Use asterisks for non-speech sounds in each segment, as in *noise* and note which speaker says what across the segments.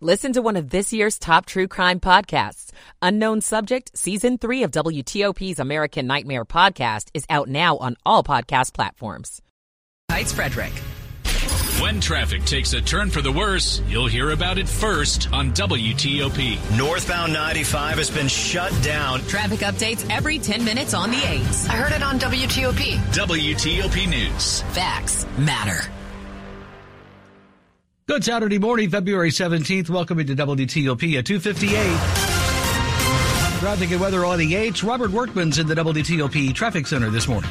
Speaker 1: Listen to one of this year's top true crime podcasts. Unknown Subject, Season 3 of WTOP's American Nightmare podcast is out now on all podcast platforms.
Speaker 2: Heights Frederick.
Speaker 3: When traffic takes a turn for the worse, you'll hear about it first on WTOP.
Speaker 4: Northbound 95 has been shut down.
Speaker 2: Traffic updates every 10 minutes on the 8s.
Speaker 5: I heard it on WTOP.
Speaker 3: WTOP News.
Speaker 2: Facts matter.
Speaker 6: Good Saturday morning, February 17th. Welcome into WTOP at 258. Traffic and weather on the 8s. Robert Workman's in the WTOP Traffic Center this morning.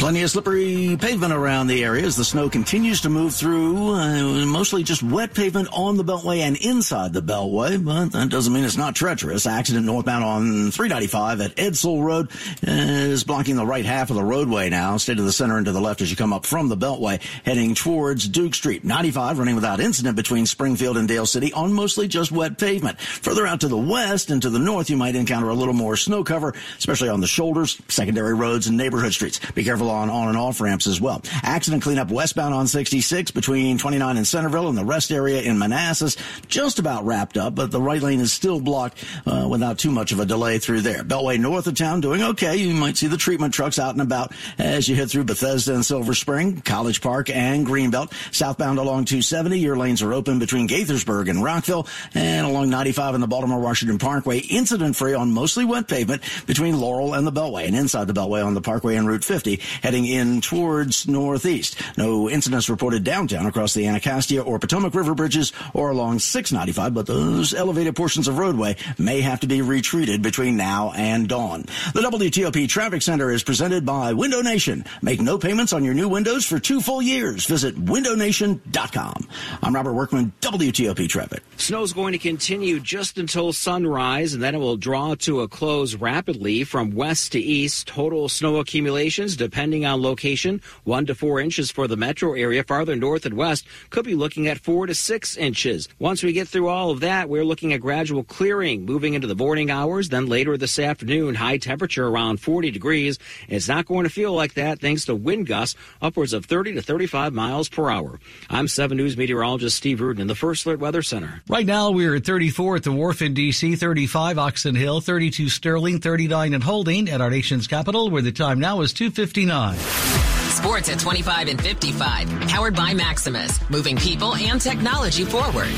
Speaker 7: Plenty of slippery pavement around the area as the snow continues to move through. Uh, mostly just wet pavement on the Beltway and inside the Beltway, but that doesn't mean it's not treacherous. Accident northbound on 395 at Edsel Road uh, is blocking the right half of the roadway now. Stay to the center and to the left as you come up from the Beltway, heading towards Duke Street. 95 running without incident between Springfield and Dale City on mostly just wet pavement. Further out to the west and to the north, you might encounter a little more snow cover, especially on the shoulders, secondary roads, and neighborhood streets. Be careful on on and off ramps as well. Accident cleanup westbound on 66 between 29 and Centreville and the rest area in Manassas just about wrapped up, but the right lane is still blocked uh, without too much of a delay through there. Beltway north of town doing okay. You might see the treatment trucks out and about as you head through Bethesda and Silver Spring, College Park and Greenbelt. Southbound along 270, your lanes are open between Gaithersburg and Rockville and along 95 and the Baltimore Washington Parkway, incident free on mostly wet pavement between Laurel and the Beltway and inside the Beltway on the Parkway and Route 50 heading in towards northeast. No incidents reported downtown across the Anacostia or Potomac River bridges or along 695, but those elevated portions of roadway may have to be retreated between now and dawn. The WTOP Traffic Center is presented by Window Nation. Make no payments on your new windows for two full years. Visit windownation.com. I'm Robert Workman, WTOP Traffic.
Speaker 8: Snow's going to continue just until sunrise, and then it will draw to a close rapidly from west to east. Total snow accumulations, depending on location, one to four inches for the metro area. Farther north and west, could be looking at four to six inches. Once we get through all of that, we're looking at gradual clearing moving into the morning hours. Then later this afternoon, high temperature around 40 degrees. It's not going to feel like that thanks to wind gusts upwards of 30 to 35 miles per hour. I'm 7 News meteorologist Steve Rudin in the First Alert Weather Center.
Speaker 6: Right now, we're at 34 at the Wharf in D.C., 35 Oxon Hill, 32 Sterling, 39 in Holding at our nation's capital, where the time now is 259.
Speaker 2: Sports at 25 and 55. Powered by Maximus. Moving people and technology forward.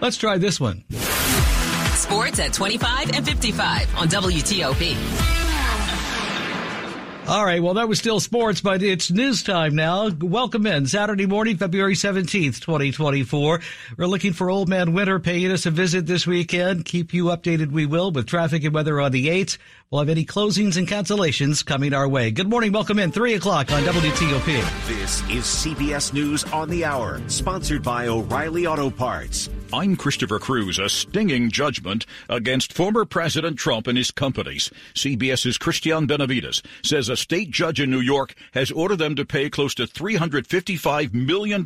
Speaker 6: Let's try this one.
Speaker 2: Sports at 25 and 55 on WTOP.
Speaker 6: All right, well, that was still sports, but it's news time now. Welcome in. Saturday morning, February 17th, 2024. We're looking for Old Man Winter paying us a visit this weekend. Keep you updated, we will, with traffic and weather on the 8th. We'll have any closings and cancellations coming our way. Good morning. Welcome in. 3 o'clock on WTOP.
Speaker 9: This is CBS News on the Hour, sponsored by O'Reilly Auto Parts.
Speaker 10: I'm Christopher Cruz. A stinging judgment against former President Trump and his companies. CBS's Christian Benavides says a state judge in New York has ordered them to pay close to $355 million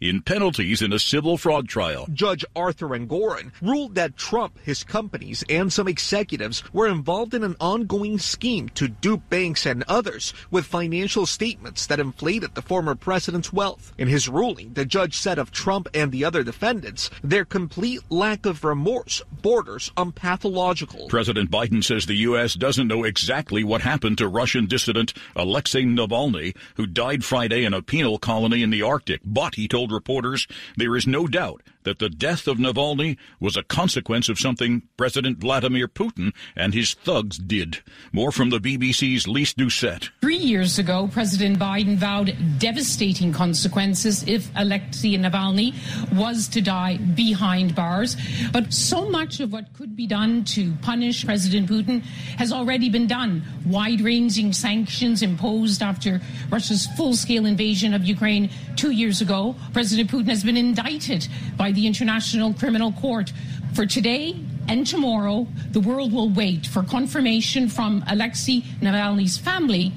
Speaker 10: in penalties in a civil fraud trial.
Speaker 11: Judge Arthur Engoron ruled that Trump, his companies, and some executives were involved in an ongoing scheme to dupe banks and others with financial statements that inflated the former president's wealth. In his ruling, the judge said of Trump and the other defendants, their complete lack of remorse borders on pathological.
Speaker 10: President Biden says the U.S. doesn't know exactly what happened to Russian dissident Alexei Navalny, who died Friday in a penal colony in the Arctic. But he told reporters there is no doubt that the death of Navalny was a consequence of something President Vladimir Putin and his thugs did. More from the BBC's Lyse Doucet.
Speaker 12: Three years ago, President Biden vowed devastating consequences if Alexei Navalny was to die behind bars. But so much of what could be done to punish President Putin has already been done. Wide ranging sanctions imposed after Russia's full scale invasion of Ukraine two years ago. President Putin has been indicted by the International Criminal Court. For today, and tomorrow, the world will wait for confirmation from Alexei Navalny's family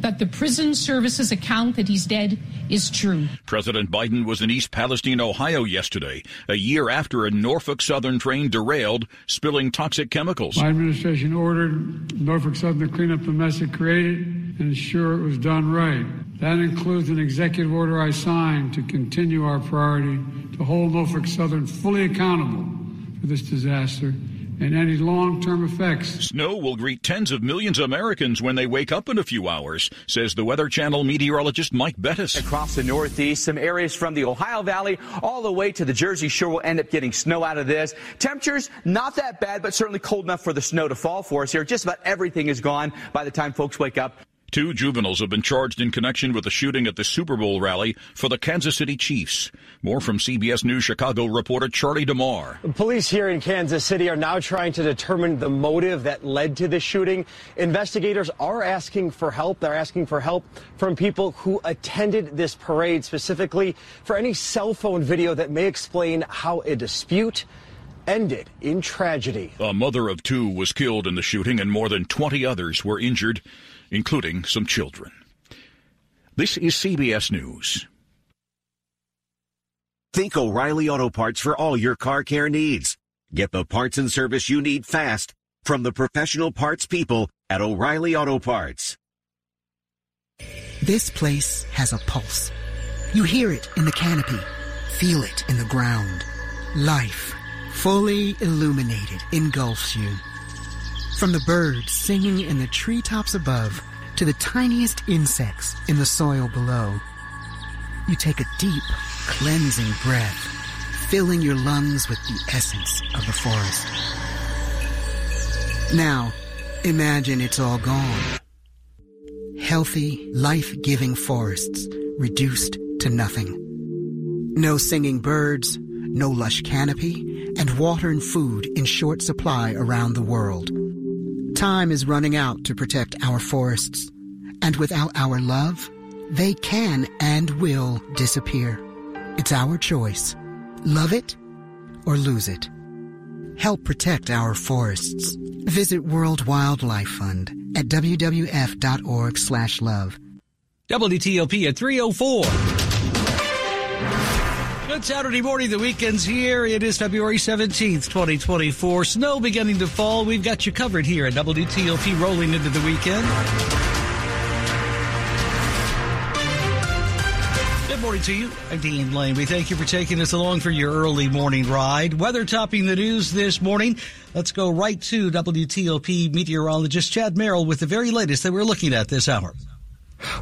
Speaker 12: that the prison services account that he's dead is true.
Speaker 10: President Biden was in East Palestine, Ohio yesterday, a year after a Norfolk Southern train derailed, spilling toxic chemicals.
Speaker 5: My administration ordered Norfolk Southern to clean up the mess it created and ensure it was done right. That includes an executive order I signed to continue our priority to hold Norfolk Southern fully accountable for this disaster and any long term effects.
Speaker 10: Snow will greet tens of millions of Americans when they wake up in a few hours, says the Weather Channel meteorologist Mike Bettes.
Speaker 13: Across the Northeast, some areas from the Ohio Valley all the way to the Jersey Shore will end up getting snow out of this. Temperatures not that bad, but certainly cold enough for the snow to fall for us here. Just about everything is gone by the time folks wake up.
Speaker 10: Two juveniles have been charged in connection with the shooting at the Super Bowl rally for the Kansas City Chiefs. More from CBS News Chicago reporter Charlie DeMar.
Speaker 14: Police here in Kansas City are now trying to determine the motive that led to the shooting. Investigators are asking for help. They're asking for help from people who attended this parade, specifically for any cell phone video that may explain how a dispute ended in tragedy.
Speaker 10: A mother of two was killed in the shooting and more than 20 others were injured including some children. This is CBS News.
Speaker 9: Think O'Reilly Auto Parts for all your car care needs. Get the parts and service you need fast from the professional parts people at O'Reilly Auto Parts.
Speaker 15: This place has a pulse. You hear it in the canopy, feel it in the ground. Life, fully illuminated, engulfs you. From the birds singing in the treetops above to the tiniest insects in the soil below, you take a deep, cleansing breath, filling your lungs with the essence of the forest. Now, imagine it's all gone. Healthy, life-giving forests reduced to nothing. No singing birds, no lush canopy, and water and food in short supply around the world. Time is running out to protect our forests, and without our love, they can and will disappear. It's our choice. Love it or lose it. Help protect our forests. Visit World Wildlife Fund at wwf.org slash love.
Speaker 6: WTOP at 304. Good Saturday morning. The weekend's here. It is February 17th, 2024. Snow beginning to fall. We've got you covered here at WTOP rolling into the weekend. Good morning to you. I'm Dean Lane. We thank you for taking us along for your early morning ride. Weather topping the news this morning. Let's go right to WTOP meteorologist Chad Merrill with the very latest that we're looking at this hour.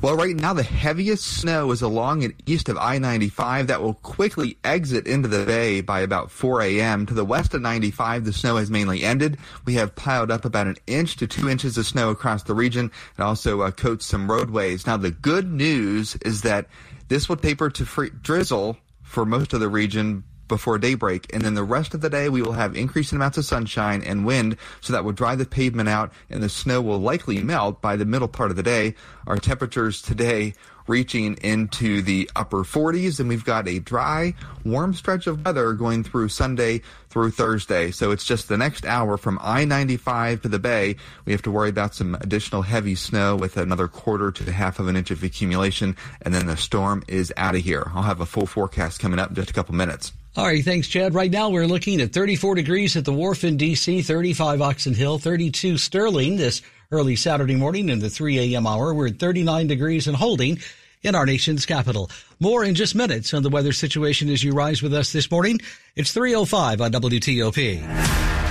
Speaker 16: Well, right now the heaviest snow is along and east of I-95 that will quickly exit into the bay by about 4 a.m. To the west of 95, the snow has mainly ended. We have piled up about an inch to two inches of snow across the region and also uh, coats some roadways. Now, the good news is that this will taper to free- drizzle for most of the region before daybreak. And then the rest of the day, we will have increasing amounts of sunshine and wind, so that will dry the pavement out, and the snow will likely melt by the middle part of the day. Our temperatures today reaching into the upper 40s, and we've got a dry, warm stretch of weather going through Sunday through Thursday. So it's just the next hour from I-95 to the Bay. We have to worry about some additional heavy snow with another quarter to half of an inch of accumulation, and then the storm is out of here. I'll have a full forecast coming up in just a couple minutes.
Speaker 6: All right, thanks, Chad. Right now we're looking at 34 degrees at the wharf in D.C., 35 Oxon Hill, 32 Sterling this early Saturday morning in the 3 a.m. hour. We're at 39 degrees and holding in our nation's capital. More in just minutes on the weather situation as you rise with us this morning. It's 305 on WTOP.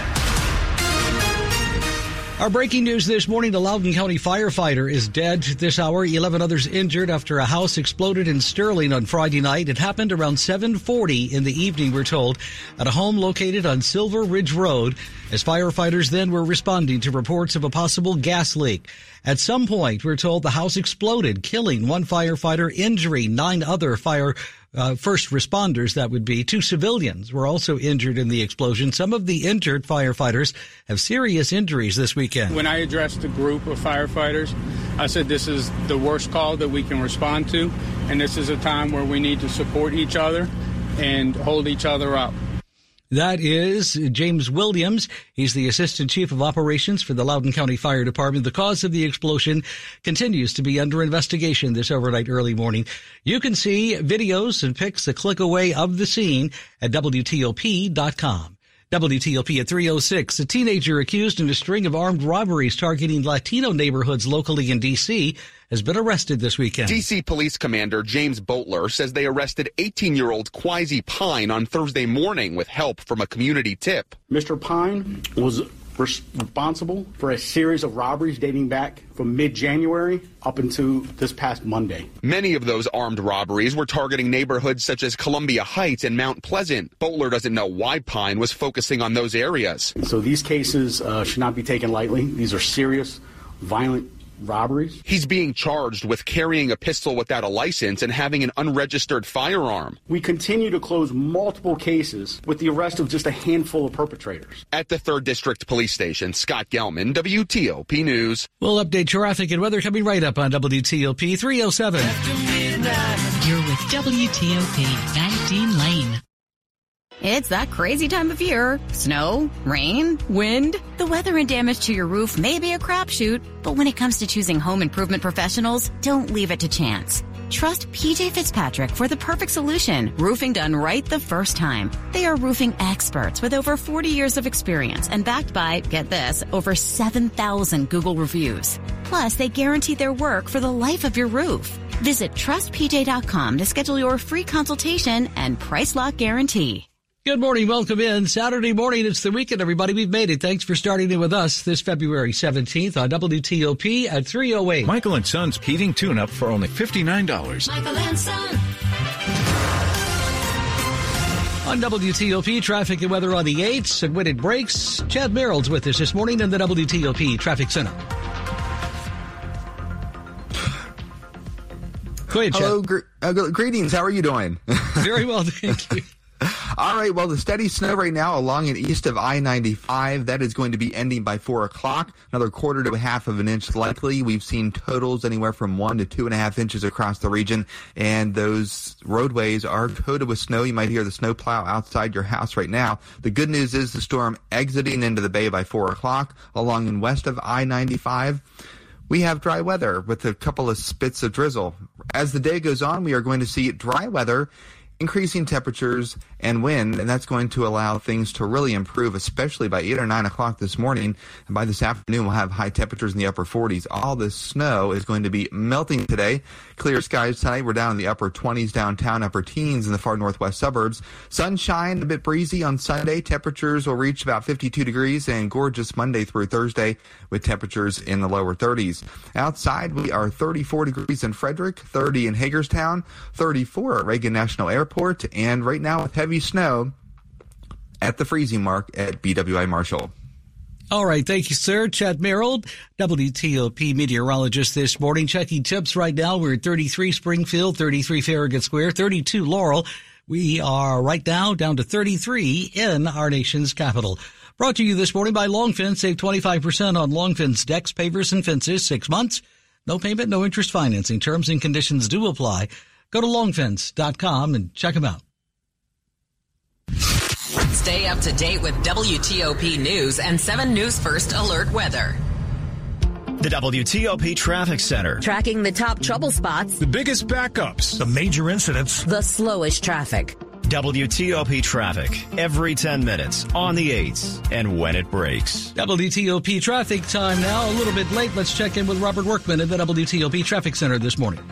Speaker 6: Our breaking news this morning, the Loudoun County firefighter is dead this hour. 11 others injured after a house exploded in Sterling on Friday night. It happened around 740 in the evening, we're told, at a home located on Silver Ridge Road as firefighters then were responding to reports of a possible gas leak. At some point, we're told the house exploded, killing one firefighter, injuring nine other fire uh, first responders, that would be. Two civilians were also injured in the explosion. Some of the injured firefighters have serious injuries this weekend.
Speaker 17: When I addressed a group of firefighters, I said this is the worst call that we can respond to, and this is a time where we need to support each other and hold each other up.
Speaker 6: That is James Williams. He's the Assistant Chief of Operations for the Loudoun County Fire Department. The cause of the explosion continues to be under investigation this overnight early morning. You can see videos and pics a click away of the scene at WTOP.com. WTOP at 306. A teenager accused in a string of armed robberies targeting Latino neighborhoods locally in D.C. has been arrested this weekend.
Speaker 18: D.C. Police Commander James Boatler says they arrested 18 year old Quasi Pine on Thursday morning with help from a community tip.
Speaker 19: Mr. Pine was responsible for a series of robberies dating back from mid January up until this past Monday.
Speaker 18: Many of those armed robberies were targeting neighborhoods such as Columbia Heights and Mount Pleasant. Boatler doesn't know why Pine was focusing on those areas.
Speaker 19: So these cases uh, should not be taken lightly. These are serious, violent robberies.
Speaker 18: He's being charged with carrying a pistol without a license and having an unregistered firearm.
Speaker 19: We continue to close multiple cases with the arrest of just a handful of perpetrators.
Speaker 18: At the 3rd District Police Station, Scott Gelman, WTOP News.
Speaker 6: We'll update traffic and weather coming right up on WTOP 307.
Speaker 20: You're with WTOP, 19 Lane.
Speaker 21: It's that crazy time of year. Snow, rain, wind. The weather and damage to your roof may be a crapshoot, but when it comes to choosing home improvement professionals, don't leave it to chance. Trust PJ Fitzpatrick for the perfect solution. Roofing done right the first time. They are roofing experts with over 40 years of experience and backed by, get this, over 7,000 Google reviews. Plus, they guarantee their work for the life of your roof. Visit trustpj.com to schedule your free consultation and price lock guarantee.
Speaker 6: Good morning. Welcome in. Saturday morning. It's the weekend, everybody. We've made it. Thanks for starting in with us this February 17th on WTOP at 308.
Speaker 3: Michael and Son's heating tune up for only $59.
Speaker 20: Michael and Son.
Speaker 6: On WTOP, traffic and weather on the 8s and when it breaks. Chad Merrill's with us this morning in the WTOP Traffic Center. Go ahead, Chad.
Speaker 16: Hello, gr- uh, greetings. How are you doing? *laughs*
Speaker 6: Very well, thank you.
Speaker 16: All right. Well, the steady snow right now along and east of I-95, that is going to be ending by four o'clock. Another quarter to a half of an inch likely. We've seen totals anywhere from one to two and a half inches across the region. And those roadways are coated with snow. You might hear the snow plow outside your house right now. The good news is the storm exiting into the bay by four o'clock along and west of I-95 we have dry weather with a couple of spits of drizzle. As the day goes on, we are going to see dry weather increasing temperatures and wind, and that's going to allow things to really improve, especially by 8 or 9 o'clock this morning. And by this afternoon, we'll have high temperatures in the upper 40s. All this snow is going to be melting today. Clear skies tonight. We're down in the upper 20s downtown, upper teens in the far northwest suburbs. Sunshine, a bit breezy on Sunday. Temperatures will reach about 52 degrees and gorgeous Monday through Thursday with temperatures in the lower 30s. Outside, we are 34 degrees in Frederick, 30 in Hagerstown, 34 at Reagan National Airport, and right now with heavy snow at the freezing mark at BWI Marshall.
Speaker 6: All right. Thank you, sir. Chad Merrill, WTOP meteorologist this morning. Checking tips right now. We're at 33 Springfield, 33 Farragut Square, 32 Laurel. We are right now down to 33 in our nation's capital. Brought to you this morning by Longfence. Save 25% on Longfence decks, pavers, and fences. Six months. No payment, no interest financing. Terms and conditions do apply. Go to longfence.com and check them out.
Speaker 2: Stay up to date with WTOP News and 7 News First Alert Weather.
Speaker 4: The WTOP Traffic Center.
Speaker 22: Tracking the top trouble spots,
Speaker 23: the biggest backups, the major incidents,
Speaker 22: the slowest traffic.
Speaker 4: WTOP traffic every 10 minutes on the 8s and when it breaks.
Speaker 6: WTOP traffic time now. A little bit late. Let's check in with Robert Workman at the WTOP Traffic Center this morning.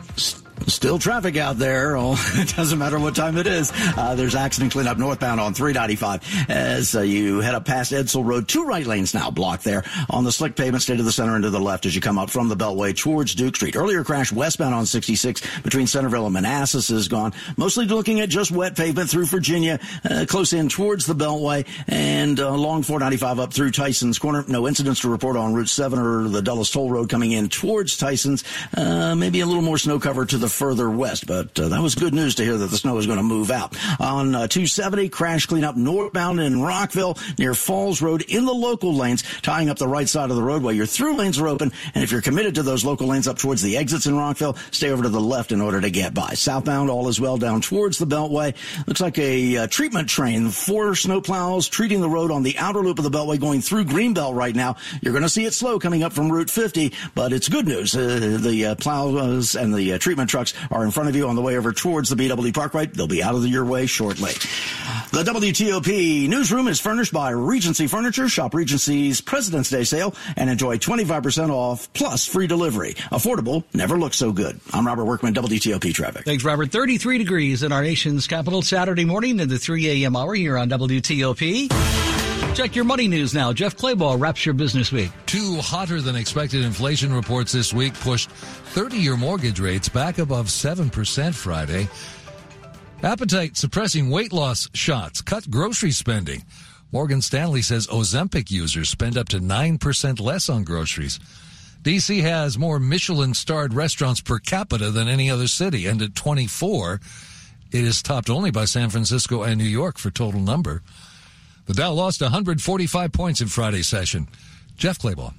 Speaker 7: Still traffic out there. *laughs* Oh, it doesn't matter what time it is. Uh, there's accident cleanup northbound on 395 as uh, you head up past Edsel Road. Two right lanes now blocked there on the slick pavement, stay to the center and to the left as you come up from the Beltway towards Duke Street. Earlier crash westbound on 66 between Centreville and Manassas is gone. Mostly looking at just wet pavement through Virginia, uh, close in towards the Beltway and uh, along 495 up through Tyson's Corner. No incidents to report on Route 7 or the Dulles Toll Road coming in towards Tyson's. Uh, maybe a little more snow cover to the further west. But uh, that was good news to hear that the snow is going to move out. On uh, 270, crash cleanup northbound in Rockville near Falls Road in the local lanes, tying up the right side of the roadway. Your through lanes are open, and if you're committed to those local lanes up towards the exits in Rockville, stay over to the left in order to get by. Southbound, all is well down towards the Beltway. Looks like a uh, treatment train, four snowplows treating the road on the outer loop of the Beltway going through Greenbelt right now. You're going to see it slow coming up from Route 50, but it's good news. Uh, the uh, plows and the uh, treatment trucks are in front of you on the way over towards the BW Parkway. They'll be out of your way shortly. The WTOP newsroom is furnished by Regency Furniture. Shop Regency's President's Day sale and enjoy 25% off plus free delivery. Affordable never looks so good. I'm Robert Workman, WTOP Traffic.
Speaker 6: Thanks, Robert. 33 degrees in our nation's capital Saturday morning in the 3 a.m. hour here on WTOP. Check your money news now. Jeff Clabaugh wraps your business week.
Speaker 24: Two hotter than expected inflation reports this week pushed 30 year mortgage rates back above 7% Friday. Appetite suppressing weight loss shots cut grocery spending. Morgan Stanley says Ozempic users spend up to 9% less on groceries. DC has more Michelin starred restaurants per capita than any other city, and at 24, it is topped only by San Francisco and New York for total number. The Dow lost 145 points in Friday's session. Jeff Clabaugh.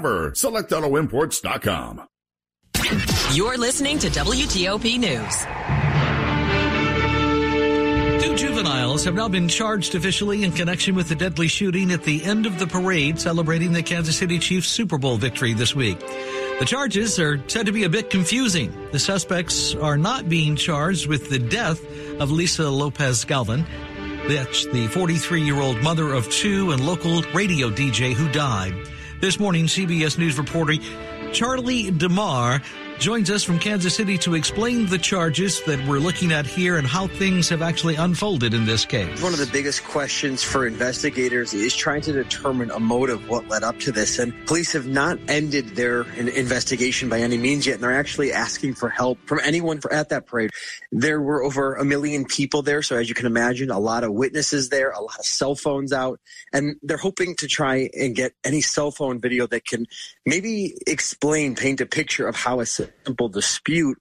Speaker 25: SelectAutoImports.com.
Speaker 2: You're listening to WTOP News.
Speaker 6: Two juveniles have now been charged officially in connection with the deadly shooting at the end of the parade celebrating the Kansas City Chiefs Super Bowl victory this week. The charges are said to be a bit confusing. The suspects are not being charged with the death of Lisa Lopez Galvin. That's the 43 year old mother of two and local radio DJ who died. This morning, CBS News reporter Charlie DeMar joins us from Kansas City to explain the charges that we're looking at here and how things have actually unfolded in this case.
Speaker 26: One of the biggest questions for investigators is trying to determine a motive, what led up to this. And police have not ended their investigation by any means yet, and they're actually asking for help from anyone at that parade. There were over a million people there, so as you can imagine, a lot of witnesses there, a lot of cell phones out, and they're hoping to try and get any cell phone video that can maybe explain, paint a picture of how a simple dispute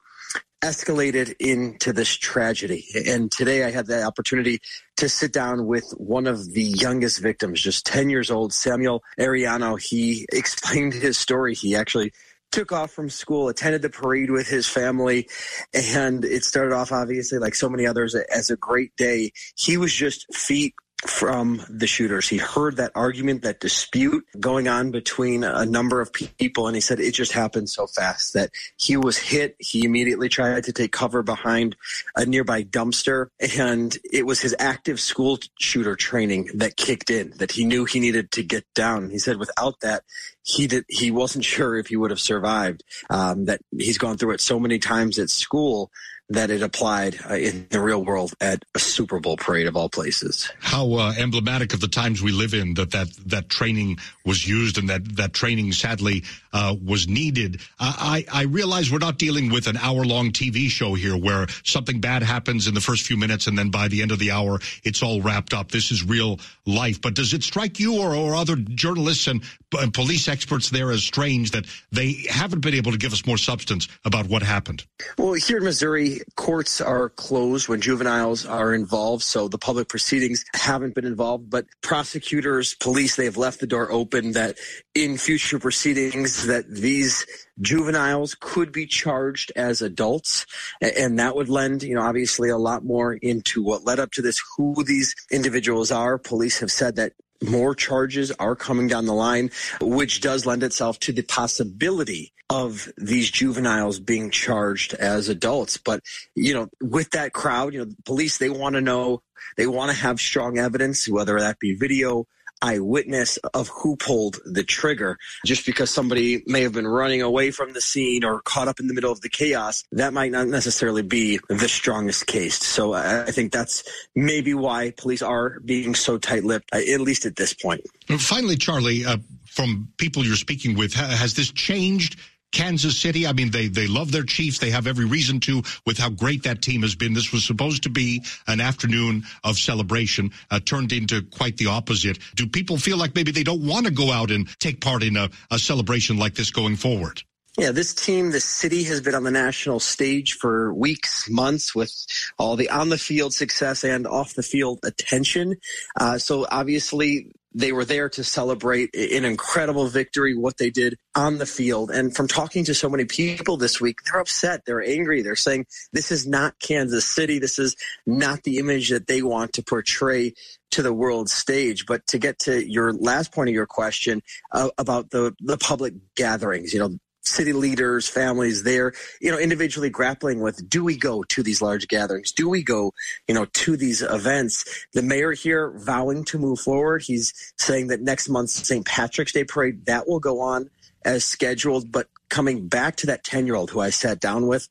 Speaker 26: escalated into this tragedy. And today I had the opportunity to sit down with one of the youngest victims, just 10 years old, Samuel Ariano. He *laughs* explained his story. He actually took off from school, attended the parade with his family, and it started off obviously like so many others as a great day. He was just feet from the shooters. He heard that argument, that dispute going on between a number of people, and he said it just happened so fast that he was hit. He immediately tried to take cover behind a nearby dumpster, and it was his active school shooter training that kicked in, that he knew he needed to get down. He said without that, he did, he wasn't *laughs* sure if he would have survived. Um, that he's gone through it so many times at school that it applied uh, in the real world at a Super Bowl parade of all places.
Speaker 27: How uh, emblematic of the times we live in that that that training was used and that that training sadly uh, was needed. I I realize we're not dealing with an hour long TV show here where something bad happens in the first few minutes and then by the end of the hour it's all wrapped up. This is real life. But does it strike you or, or other journalists and, and police experts there as strange that they haven't been able to give us more substance about what happened?
Speaker 26: Well, here in Missouri, courts are closed when juveniles are involved, so the public proceedings haven't been involved. But prosecutors, police, they have left the door open that in future proceedings that these juveniles could be charged as adults and that would lend you know obviously a lot more into what led up to this who these individuals are police have said that more charges are coming down the line, which does lend itself to the possibility of these juveniles being charged as adults. But, you know, with that crowd, you know, police, they want to know, they want to have strong evidence, whether that be video, eyewitness of who pulled the trigger. Just because somebody may have been running away from the scene or caught up in the middle of the chaos, that might not necessarily be the strongest case. So I think that's maybe why police are being so tight-lipped, uh, at least at this point.
Speaker 27: Finally, Charlie, uh, from people you're speaking with, has this changed Kansas City? I mean, they, they love their Chiefs. They have every reason to with how great that team has been. This was supposed to be an afternoon of celebration, uh, turned into quite the opposite. Do people feel like maybe they don't want to go out and take part in a, a celebration like this going forward?
Speaker 26: Yeah, this team, this city has been on the national stage for weeks, months with all the on the field success and off the field attention. Uh, so obviously they were there to celebrate an incredible victory, what they did on the field. And from talking to so many people this week, they're upset. They're angry. They're saying this is not Kansas City. This is not the image that they want to portray to the world stage. But to get to your last point of your question uh, about the, the public gatherings, you know, city leaders, families there, you know, individually grappling with do we go to these large gatherings? Do we go, you know, to these events? The mayor here vowing to move forward. He's saying that next month's St. Patrick's Day parade, that will go on as scheduled, but coming back to that 10 year old who I sat down with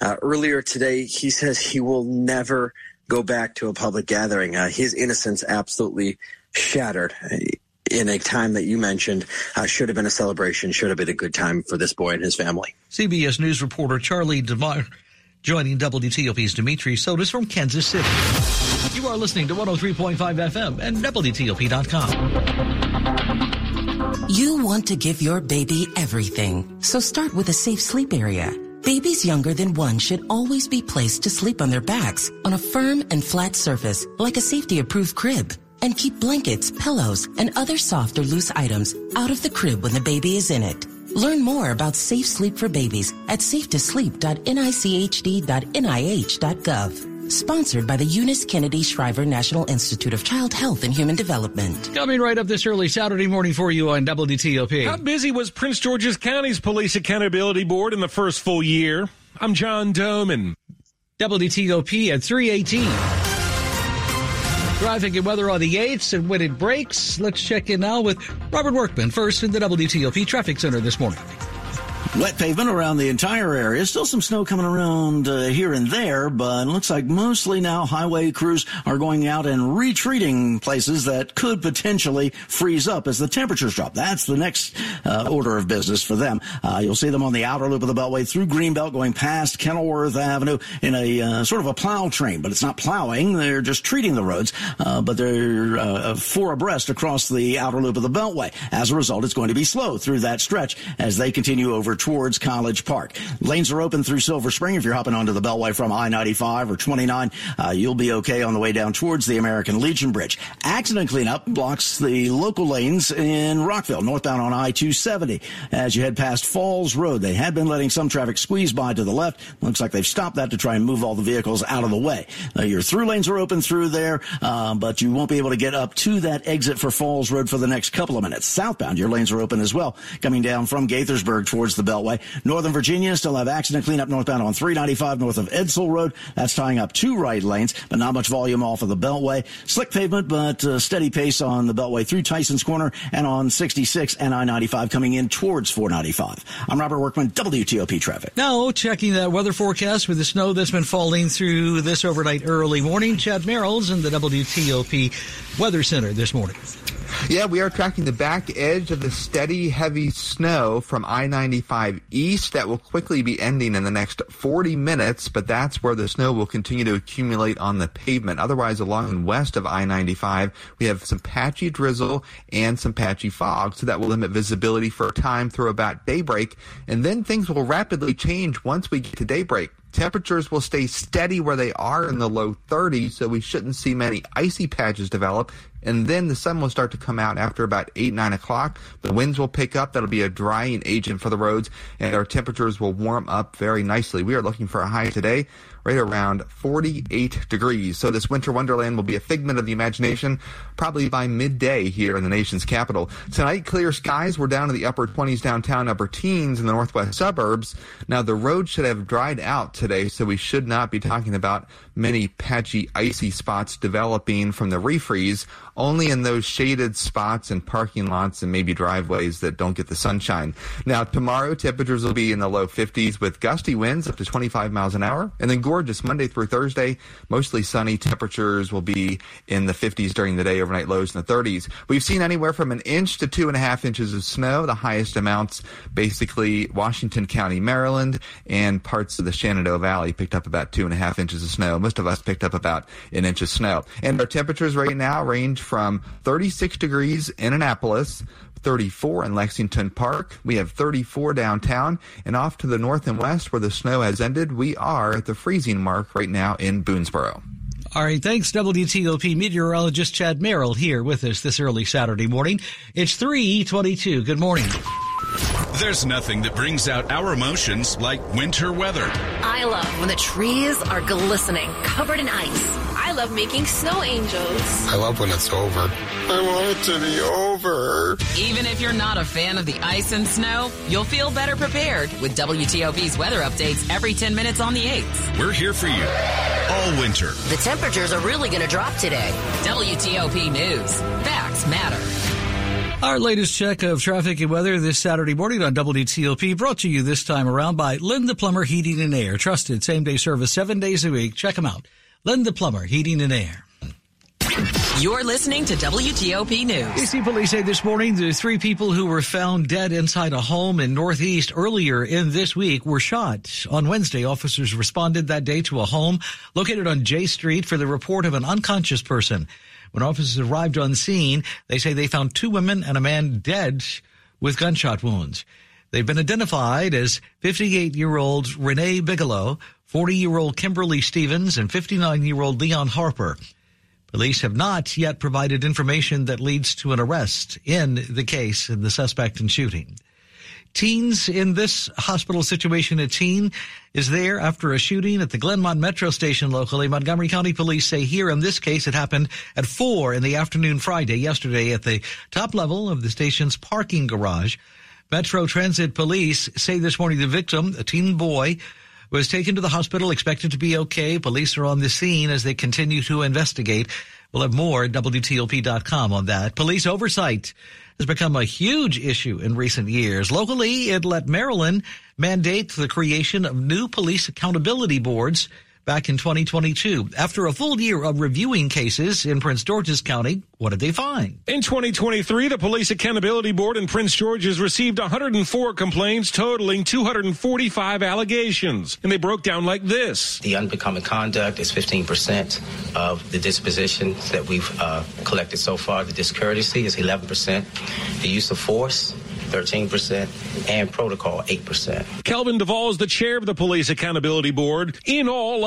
Speaker 26: uh, earlier today, he says he will never go back to a public gathering. Uh, his innocence absolutely shattered in a time that you mentioned uh, should have been a celebration, should have been a good time for this boy and his family.
Speaker 6: CBS News reporter Charlie DeMar joining WTOP's Dimitri Sotis from Kansas City. You are listening to 103.5 FM and WTOP.com.
Speaker 28: You want to give your baby everything, so start with a safe sleep area. Babies younger than one should always be placed to sleep on their backs on a firm and flat surface like a safety approved crib and keep blankets, pillows, and other soft or loose items out of the crib when the baby is in it. Learn more about safe sleep for babies at safetoSleep.nichd.nih.gov. Sponsored by the Eunice Kennedy Shriver National Institute of Child Health and Human Development.
Speaker 6: Coming right up this early Saturday morning for you on WTOP.
Speaker 29: How busy was Prince George's County's Police Accountability Board in the first full year? I'm John Domen.
Speaker 6: WTOP at 318. Traffic and weather on the 8th and when it breaks. Let's check in now with Robert Workman first in the WTOP Traffic Center this morning.
Speaker 7: Wet pavement around the entire area. Still some snow coming around uh, here and there, but looks like mostly now highway crews are going out and retreating places that could potentially freeze up as the temperatures drop. That's the next uh, order of business for them. Uh, you'll see them on the outer loop of the Beltway through Greenbelt going past Kenilworth Avenue in a uh, sort of a plow train, but it's not plowing. They're just treating the roads, uh, but they're uh, four abreast across the outer loop of the Beltway. As a result, it's going to be slow through that stretch as they continue over towards College Park. Lanes are open through Silver Spring. If you're hopping onto the Beltway from I-95 or 29, uh, you'll be okay on the way down towards the American Legion Bridge. Accident cleanup blocks the local lanes in Rockville, northbound on I-270. As you head past Falls Road, they had been letting some traffic squeeze by to the left. Looks like they've stopped that to try and move all the vehicles out of the way. Uh, your through lanes are open through there, uh, but you won't be able to get up to that exit for Falls Road for the next couple of minutes. Southbound, your lanes are open as well, coming down from Gaithersburg towards the Beltway. Northern Virginia still have accident cleanup northbound on 395 north of Edsel Road. That's tying up two right lanes, but not much volume off of the Beltway. Slick pavement, but uh, steady pace on the Beltway through Tyson's Corner and on 66 and I-95 coming in towards 495. I'm Robert Workman, WTOP Traffic.
Speaker 6: Now, checking that weather forecast with the snow that's been falling through this overnight early morning. Chad Merrills in the WTOP Weather Center this morning.
Speaker 16: Yeah, we are tracking the back edge of the steady, heavy snow from I-95 east that will quickly be ending in the next 40 minutes, but that's where the snow will continue to accumulate on the pavement. Otherwise, along and west of I-95, we have some patchy drizzle and some patchy fog, so that will limit visibility for a time through about daybreak, and then things will rapidly change once we get to daybreak. Temperatures will stay steady where they are in the low 30s, so we shouldn't see many icy patches develop. And then the sun will start to come out after about 8, 9 o'clock. The winds will pick up. That'll be a drying agent for the roads, and our temperatures will warm up very nicely. We are looking for a high today right around 48 degrees. So this winter wonderland will be a figment of the imagination probably by midday here in the nation's capital. Tonight, clear skies. We're down in the upper 20s downtown, upper teens in the northwest suburbs. Now, the road should have dried out today, so we should not be talking about many patchy, icy spots developing from the refreeze, only in those shaded spots and parking lots and maybe driveways that don't get the sunshine. Now, tomorrow, temperatures will be in the low 50s with gusty winds up to 25 miles an hour. And then gorgeous Monday through Thursday, mostly sunny. Temperatures will be in the 50s during the day, overnight lows in the 30s. We've seen anywhere from an inch to two and a half inches of snow, the highest amounts basically Washington County, Maryland, and parts of the Shenandoah Valley picked up about two and a half inches of snow. Most of us picked up about an inch of snow. And our temperatures right now range from 36 degrees in Annapolis, 34 in Lexington Park. We have 34 downtown. And off to the north and west where the snow has ended, we are at the freezing mark right now in Boonesboro.
Speaker 6: All right, thanks, WTOP meteorologist Chad Merrill here with us this early Saturday morning. It's 322. Good morning.
Speaker 30: There's nothing that brings out our emotions like winter weather.
Speaker 31: I love when the trees are glistening, covered in ice. I love making snow angels.
Speaker 32: I love when it's over. I want it to be over.
Speaker 2: Even if you're not a fan of the ice and snow, you'll feel better prepared with WTOP's weather updates every 10 minutes on the 8th.
Speaker 30: We're here for you all winter.
Speaker 22: The temperatures are really going to drop today.
Speaker 2: WTOP News. Facts matter.
Speaker 6: Our latest check of traffic and weather this Saturday morning on WTOP brought to you this time around by Len The Plumber Heating and Air. Trusted same day service seven days a week. Check them out. Len The Plumber Heating and Air.
Speaker 2: You're listening to WTOP News.
Speaker 6: DC police say this morning the three people who were found dead inside a home in Northeast earlier in this week were shot. On Wednesday, officers responded that day to a home located on J Street for the report of an unconscious person. When officers arrived on scene, they say they found two women and a man dead with gunshot wounds. They've been identified as 58 year old Renee Bigelow, 40 year old Kimberly Stevens, and 59 year old Leon Harper. Police have not yet provided information that leads to an arrest in the case of the suspect in shooting. Teens in this hospital situation, a teen is there after a shooting at the Glenmont Metro Station locally. Montgomery County Police say here in this case it happened at four in the afternoon Friday yesterday at the top level of the station's parking garage. Metro Transit Police say this morning the victim, a teen boy, was taken to the hospital, expected to be okay. Police are on the scene as they continue to investigate. We'll have more at WTOP.com on that. Police oversight has become a huge issue in recent years. Locally, it let Maryland mandate the creation of new police accountability boards back in 2022. After a full year of reviewing cases in Prince George's County, what did they find?
Speaker 29: In 2023, the Police Accountability Board in Prince George's received 104 complaints totaling 245 allegations. And they broke down like this.
Speaker 33: The unbecoming conduct is 15% of the dispositions that we've uh, collected so far. The discourtesy is 11%. The use of force 13%, and protocol 8%.
Speaker 29: Kelvin Duvall is the chair of the Police Accountability Board. In all,